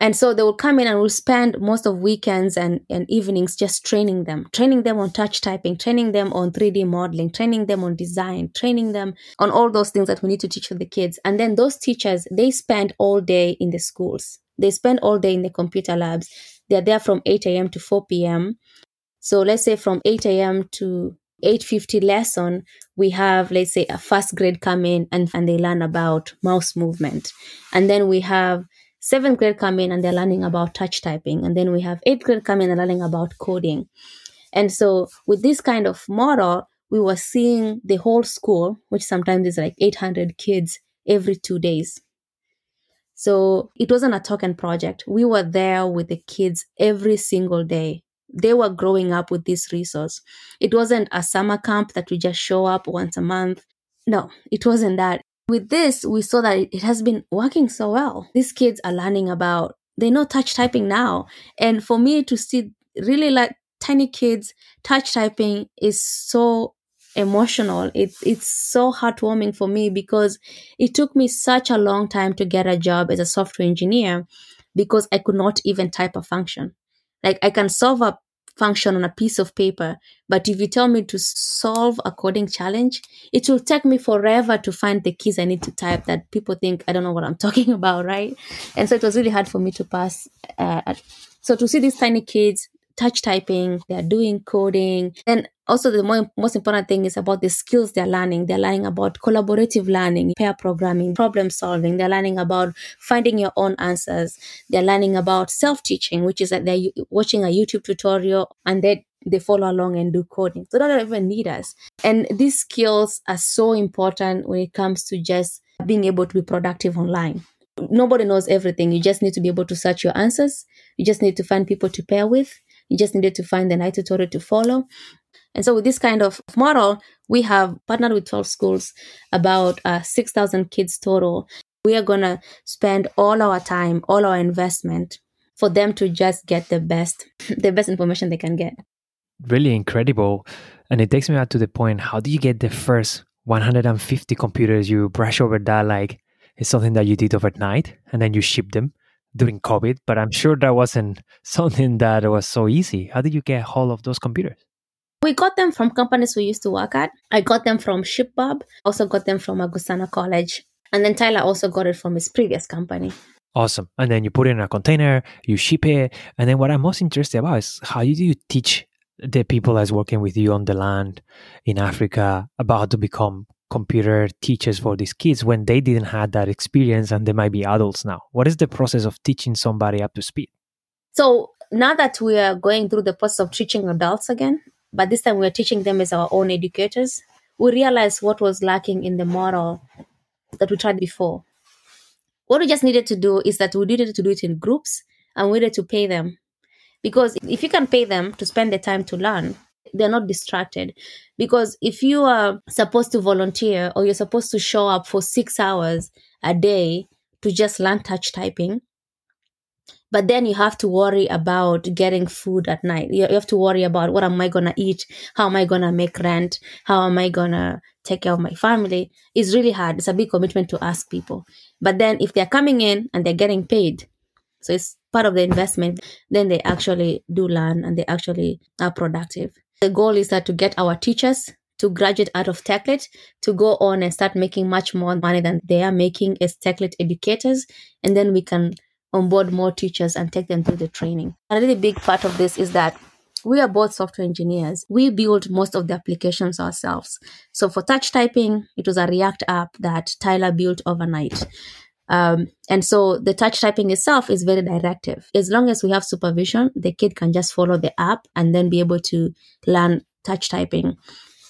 And so they will come in and we'll spend most of weekends and, and evenings just training them, training them on touch typing, training them on 3D modeling, training them on design, training them on all those things that we need to teach the kids. And then those teachers, they spend all day in the schools. They spend all day in the computer labs. They're there from 8 a.m. to 4 p.m. So let's say from 8 a.m. to 850 lesson, we have, let's say, a first grade come in and, and they learn about mouse movement. And then we have seventh grade come in and they're learning about touch typing. And then we have eighth grade come in and learning about coding. And so with this kind of model, we were seeing the whole school, which sometimes is like 800 kids every two days. So it wasn't a token project. We were there with the kids every single day they were growing up with this resource. It wasn't a summer camp that we just show up once a month. No, it wasn't that. With this, we saw that it has been working so well. These kids are learning about, they know touch typing now. And for me to see really like tiny kids touch typing is so emotional. It, it's so heartwarming for me because it took me such a long time to get a job as a software engineer because I could not even type a function. Like I can solve a function on a piece of paper, but if you tell me to solve a coding challenge, it will take me forever to find the keys I need to type that people think I don't know what I'm talking about, right? And so it was really hard for me to pass. Uh, so to see these tiny kids touch typing, they're doing coding. And also the more, most important thing is about the skills they're learning. They're learning about collaborative learning, pair programming, problem solving. They're learning about finding your own answers. They're learning about self-teaching, which is that they're watching a YouTube tutorial and they they follow along and do coding. So they don't even need us. And these skills are so important when it comes to just being able to be productive online. Nobody knows everything. You just need to be able to search your answers. You just need to find people to pair with. You just needed to find the night tutorial to follow. And so with this kind of model, we have partnered with 12 schools, about uh, 6,000 kids total. We are going to spend all our time, all our investment for them to just get the best, the best information they can get. Really incredible. And it takes me back to the point, how do you get the first 150 computers? You brush over that like it's something that you did overnight and then you ship them during COVID, but I'm sure that wasn't something that was so easy. How did you get hold of those computers? We got them from companies we used to work at. I got them from ShipBob, also got them from Augustana College. And then Tyler also got it from his previous company. Awesome. And then you put it in a container, you ship it. And then what I'm most interested about is how do you teach the people that's working with you on the land in Africa about how to become computer teachers for these kids when they didn't have that experience and they might be adults now? What is the process of teaching somebody up to speed? So now that we are going through the process of teaching adults again, but this time we're teaching them as our own educators, we realized what was lacking in the model that we tried before. What we just needed to do is that we needed to do it in groups and we needed to pay them. Because if you can pay them to spend the time to learn, they're not distracted. Because if you are supposed to volunteer or you're supposed to show up for six hours a day to just learn touch typing, but then you have to worry about getting food at night. You have to worry about what am I going to eat? How am I going to make rent? How am I going to take care of my family? It's really hard. It's a big commitment to ask people. But then if they're coming in and they're getting paid, so it's part of the investment, then they actually do learn and they actually are productive. The goal is that to get our teachers to graduate out of Techlit to go on and start making much more money than they are making as Techlit educators. And then we can onboard more teachers and take them through the training. A really big part of this is that we are both software engineers. We build most of the applications ourselves. So for touch typing, it was a React app that Tyler built overnight. Um, and so the touch typing itself is very directive. As long as we have supervision, the kid can just follow the app and then be able to learn touch typing.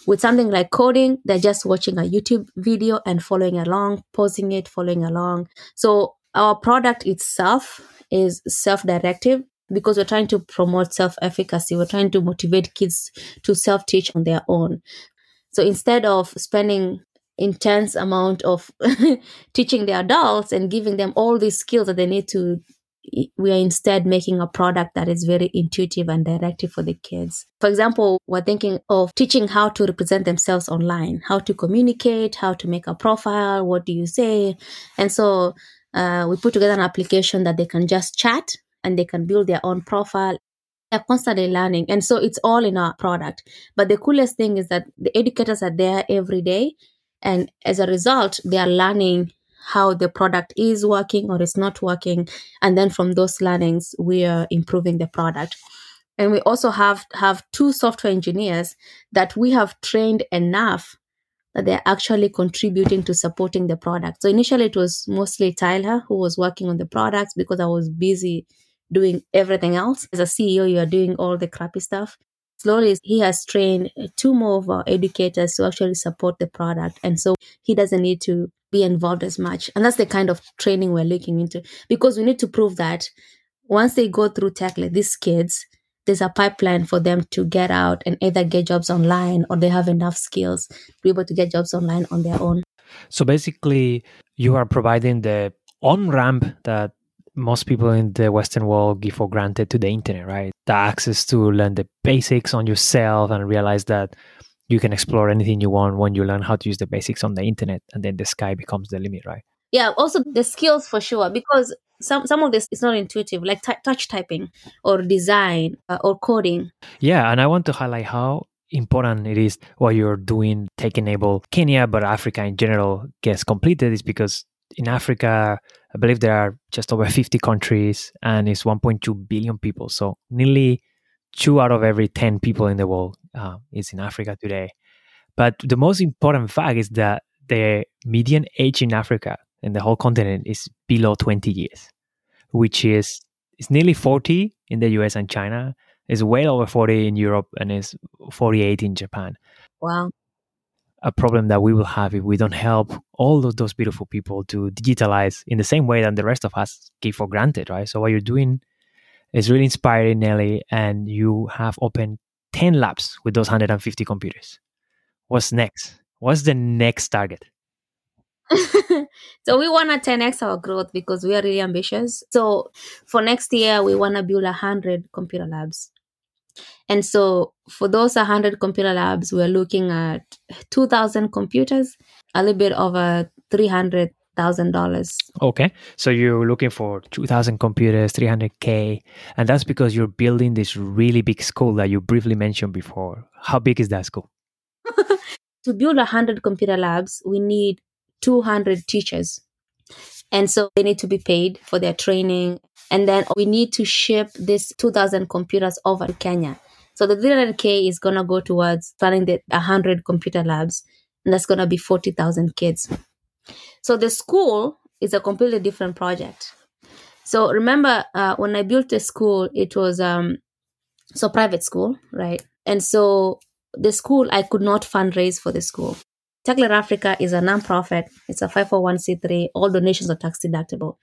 With something like coding, they're just watching a YouTube video and following along, pausing it, following along. So our product itself is self directive because we're trying to promote self efficacy. We're trying to motivate kids to self teach on their own. So instead of spending intense amount of teaching the adults and giving them all these skills that they need to we are instead making a product that is very intuitive and directive for the kids. For example, we're thinking of teaching how to represent themselves online, how to communicate, how to make a profile, what do you say? And so Uh, we put together an application that they can just chat and they can build their own profile. They're constantly learning. And so it's all in our product. But the coolest thing is that the educators are there every day. And as a result, they are learning how the product is working or is not working. And then from those learnings, we are improving the product. And we also have have two software engineers that we have trained enough that they're actually contributing to supporting the product. So initially it was mostly Tyler who was working on the products because I was busy doing everything else. As a CEO, you are doing all the crappy stuff. Slowly, he has trained two more of our educators to actually support the product. And so he doesn't need to be involved as much. And that's the kind of training we're looking into because we need to prove that once they go through tech, like these kids, there's a pipeline for them to get out and either get jobs online or they have enough skills to be able to get jobs online on their own. So basically, you are providing the on ramp that most people in the Western world give for granted to the internet, right? The access to learn the basics on yourself and realize that you can explore anything you want when you learn how to use the basics on the internet, and then the sky becomes the limit, right? Yeah, also the skills for sure, because some some of this is not intuitive, like t- touch typing or design uh, or coding. Yeah, and I want to highlight how important it is what you're doing tech enable Kenya, but Africa in general gets completed is because in Africa, I believe there are just over 50 countries and it's 1.2 billion people. So nearly two out of every 10 people in the world uh, is in Africa today. But the most important fact is that the median age in Africa and the whole continent is below 20 years, which is is nearly 40 in the US and China, is well over 40 in Europe, and is 48 in Japan. Wow. A problem that we will have if we don't help all of those beautiful people to digitalize in the same way that the rest of us give for granted, right? So what you're doing is really inspiring, Nelly, and you have opened 10 labs with those 150 computers. What's next? What's the next target? so we want to 10x our growth because we are really ambitious. So for next year, we want to build hundred computer labs. And so for those 100 computer labs, we're looking at 2,000 computers, a little bit over $300,000. Okay. So you're looking for 2,000 computers, 300K. And that's because you're building this really big school that you briefly mentioned before. How big is that school? to build 100 computer labs, we need 200 teachers. And so they need to be paid for their training. And then we need to ship this 2,000 computers over to Kenya. So the 300K is going to go towards planning the 100 computer labs. And that's going to be 40,000 kids. So the school is a completely different project. So remember, uh, when I built the school, it was um, so private school, right? And so the school, I could not fundraise for the school. TechLit Africa is a nonprofit. It's a 501c3. All donations are tax deductible.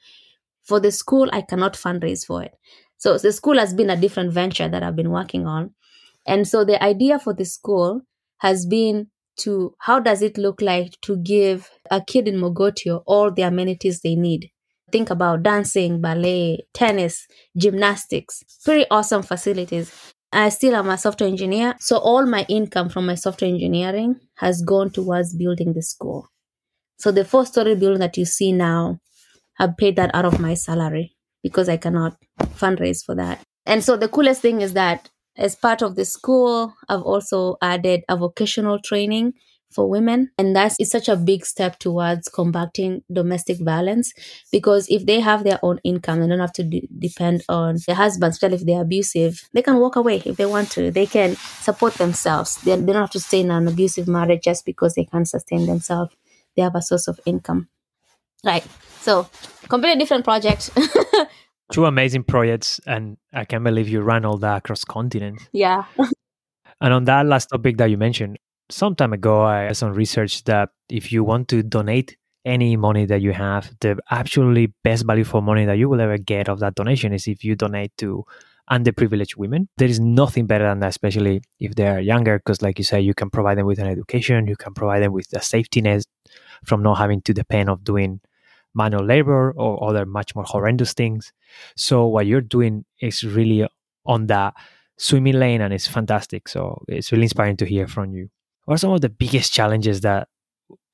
For the school, I cannot fundraise for it. So the school has been a different venture that I've been working on. And so the idea for the school has been to how does it look like to give a kid in Mogotio all the amenities they need? Think about dancing, ballet, tennis, gymnastics, pretty awesome facilities. I still am a software engineer. So all my income from my software engineering has gone towards building the school. So the four story building that you see now, I've paid that out of my salary because I cannot fundraise for that. And so the coolest thing is that as part of the school, I've also added a vocational training for women. And that's it's such a big step towards combating domestic violence because if they have their own income and don't have to de- depend on their husbands, especially if they're abusive, they can walk away if they want to. They can support themselves. They, they don't have to stay in an abusive marriage just because they can't sustain themselves. They have a source of income. Right. So completely different project. Two amazing projects, and I can't believe you ran all that across continents. Yeah. and on that last topic that you mentioned, some time ago, I some research that if you want to donate any money that you have, the absolutely best value for money that you will ever get of that donation is if you donate to underprivileged women. There is nothing better than that, especially if they are younger, because, like you say, you can provide them with an education, you can provide them with a safety net from not having to depend of doing manual labor or other much more horrendous things. So what you're doing is really on that swimming lane, and it's fantastic. So it's really inspiring to hear from you what are some of the biggest challenges that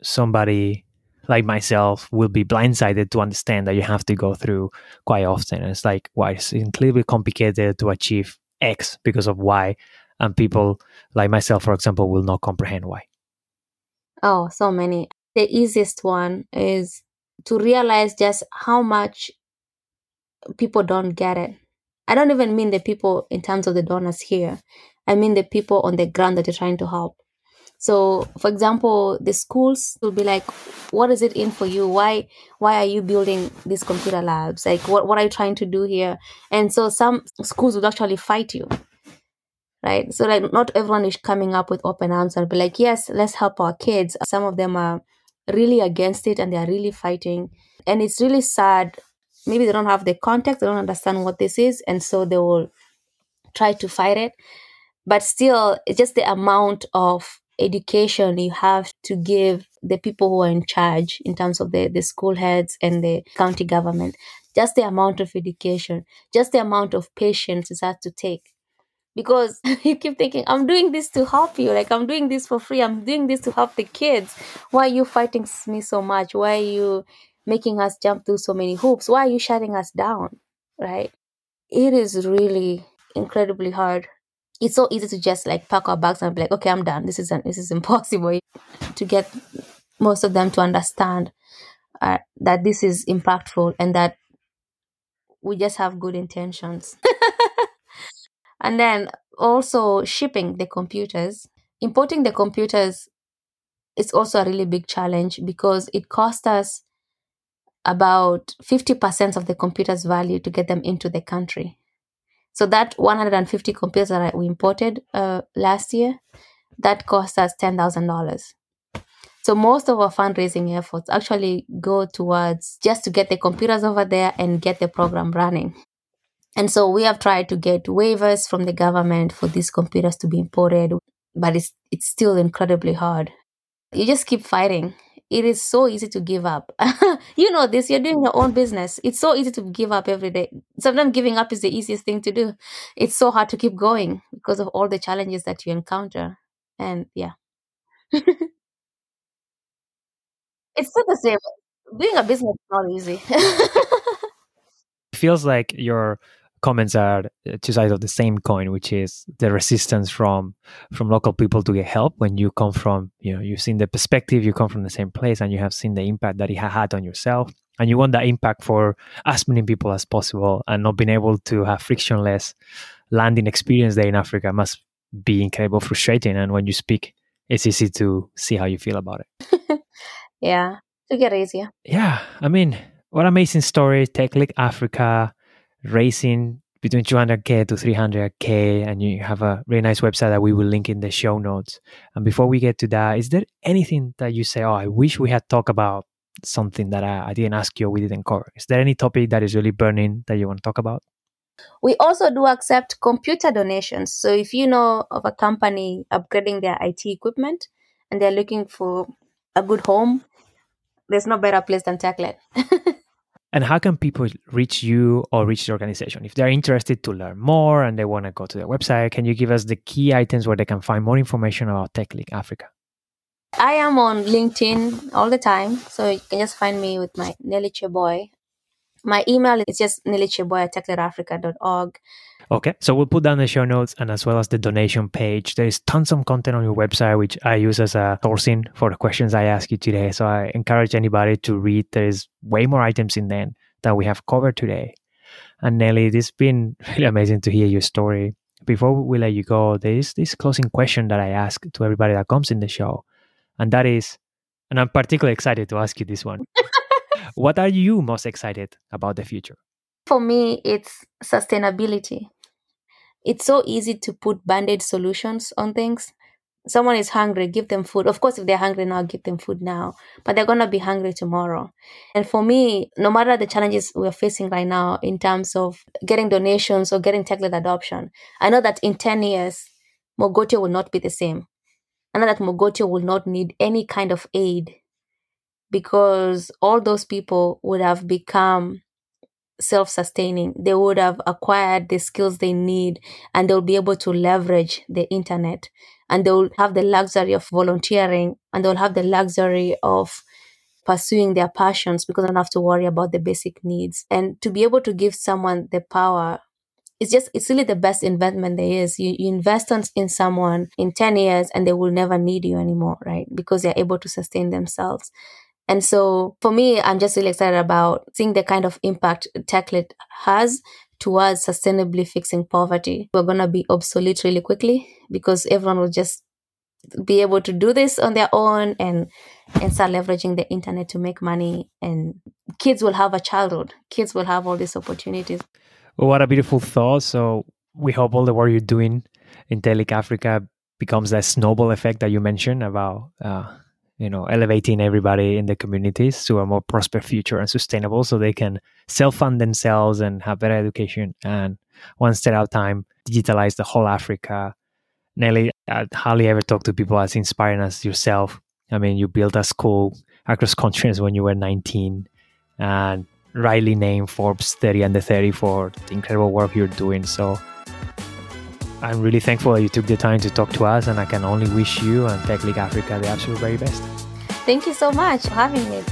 somebody like myself will be blindsided to understand that you have to go through quite often. And it's like, why it's incredibly complicated to achieve X because of Y. And people like myself, for example, will not comprehend why. Oh, so many. The easiest one is to realize just how much people don't get it. I don't even mean the people in terms of the donors here. I mean the people on the ground that you're trying to help. So, for example, the schools will be like, "What is it in for you? Why why are you building these computer labs? Like, what what are you trying to do here?" And so, some schools would actually fight you, right? So, like, not everyone is coming up with open arms and be like, "Yes, let's help our kids." Some of them are really against it and they are really fighting, and it's really sad. Maybe they don't have the context, they don't understand what this is, and so they will try to fight it. But still, it's just the amount of education you have to give the people who are in charge in terms of the, the school heads and the county government just the amount of education just the amount of patience it has to take because you keep thinking i'm doing this to help you. Like i'm doing this for free. I'm doing this to help the kids. Why are you fighting me so much? Why are you making us jump through so many hoops? Why are you shutting us down? Right? It is really incredibly hard. It's so easy to just like pack our bags and be like, okay, I'm done. This is an, this is impossible to get most of them to understand uh, that this is impactful and that we just have good intentions. and then also shipping the computers, importing the computers is also a really big challenge because it costs us about 50% of the computer's value to get them into the country. So that 150 computers that we imported uh, last year, that cost us $10,000. So most of our fundraising efforts actually go towards just to get the computers over there and get the program running. And so we have tried to get waivers from the government for these computers to be imported, but it's it's still incredibly hard. You just keep fighting it is so easy to give up. you know this, you're doing your own business. It's so easy to give up every day. Sometimes giving up is the easiest thing to do. It's so hard to keep going because of all the challenges that you encounter. And yeah. it's still the same. Doing a business is not easy. feels like you're comments are two sides of the same coin, which is the resistance from from local people to get help when you come from you know you've seen the perspective, you come from the same place, and you have seen the impact that it had on yourself, and you want that impact for as many people as possible, and not being able to have frictionless landing experience there in Africa must be incredible frustrating. And when you speak, it's easy to see how you feel about it. yeah, to get easier. Yeah, I mean, what amazing story, TechLit Africa raising between 200k to 300k and you have a really nice website that we will link in the show notes. And before we get to that is there anything that you say oh i wish we had talked about something that I, I didn't ask you or we didn't cover is there any topic that is really burning that you want to talk about? We also do accept computer donations. So if you know of a company upgrading their it equipment and they're looking for a good home there's no better place than TechLit And how can people reach you or reach the organization? If they're interested to learn more and they want to go to their website, can you give us the key items where they can find more information about TechLit Africa? I am on LinkedIn all the time. So you can just find me with my Nelly Cheboi. My email is just nellycheboi at techlitafrica.org. Okay, so we'll put down the show notes and as well as the donation page. There is tons of content on your website, which I use as a sourcing for the questions I ask you today. So I encourage anybody to read. There is way more items in there that we have covered today. And Nelly, it's been really amazing to hear your story. Before we let you go, there is this closing question that I ask to everybody that comes in the show. And that is, and I'm particularly excited to ask you this one. what are you most excited about the future? For me, it's sustainability it's so easy to put band-aid solutions on things. Someone is hungry give them food. Of course if they're hungry now give them food now. But they're going to be hungry tomorrow. And for me no matter the challenges we're facing right now in terms of getting donations or getting TechLit adoption i know that in 10 years mogotio will not be the same. I know that mogotio will not need any kind of aid because all those people would have become self sustaining. They would have acquired the skills they need and they'll be able to leverage the internet and they'll have the luxury of volunteering and they'll have the luxury of pursuing their passions because they don't have to worry about the basic needs. And to be able to give someone the power it's just it's really the best investment there is you, you invest in someone in 10 years and they will never need you anymore right because they're able to sustain themselves and so for me i'm just really excited about seeing the kind of impact techlit has towards sustainably fixing poverty. We're going to be obsolete really quickly because everyone will just be able to do this on their own and and start leveraging the internet to make money. And kids will have a childhood. Kids will have all these opportunities. Well, what a beautiful thought. So we hope all the work you're doing in Techlit Africa becomes that snowball effect that you mentioned about uh, you know elevating everybody in the communities to a more prosperous future and sustainable so they can self-fund themselves and have better education. And one step at a time digitalize the whole africa. Nelly i hardly ever talk to people as inspiring as yourself. I mean you built a school across countries when you were 19 and rightly named forbes 30 under 30 for the incredible work you're doing. So I'm really thankful that you took the time to talk to us, and I can only wish you and Techlit Africa the absolute very best. Thank you so much for having me.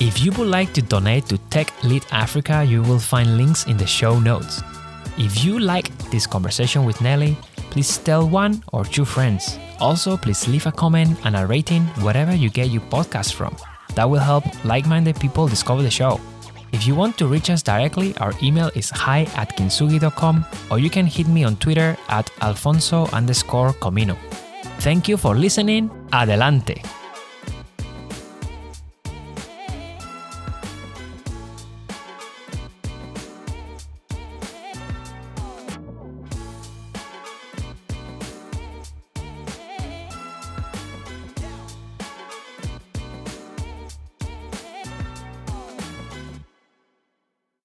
If you would like to donate to Techlit Africa, you will find links in the show notes. If you like this conversation with Nelly, please tell one or two friends. Also, please leave a comment and a rating wherever you get your podcast from. That will help like minded people discover the show. If you want to reach us directly, our email is hi at kintsugi.com or you can hit me on Twitter at alfonso underscore comino. Thank you for listening. Adelante.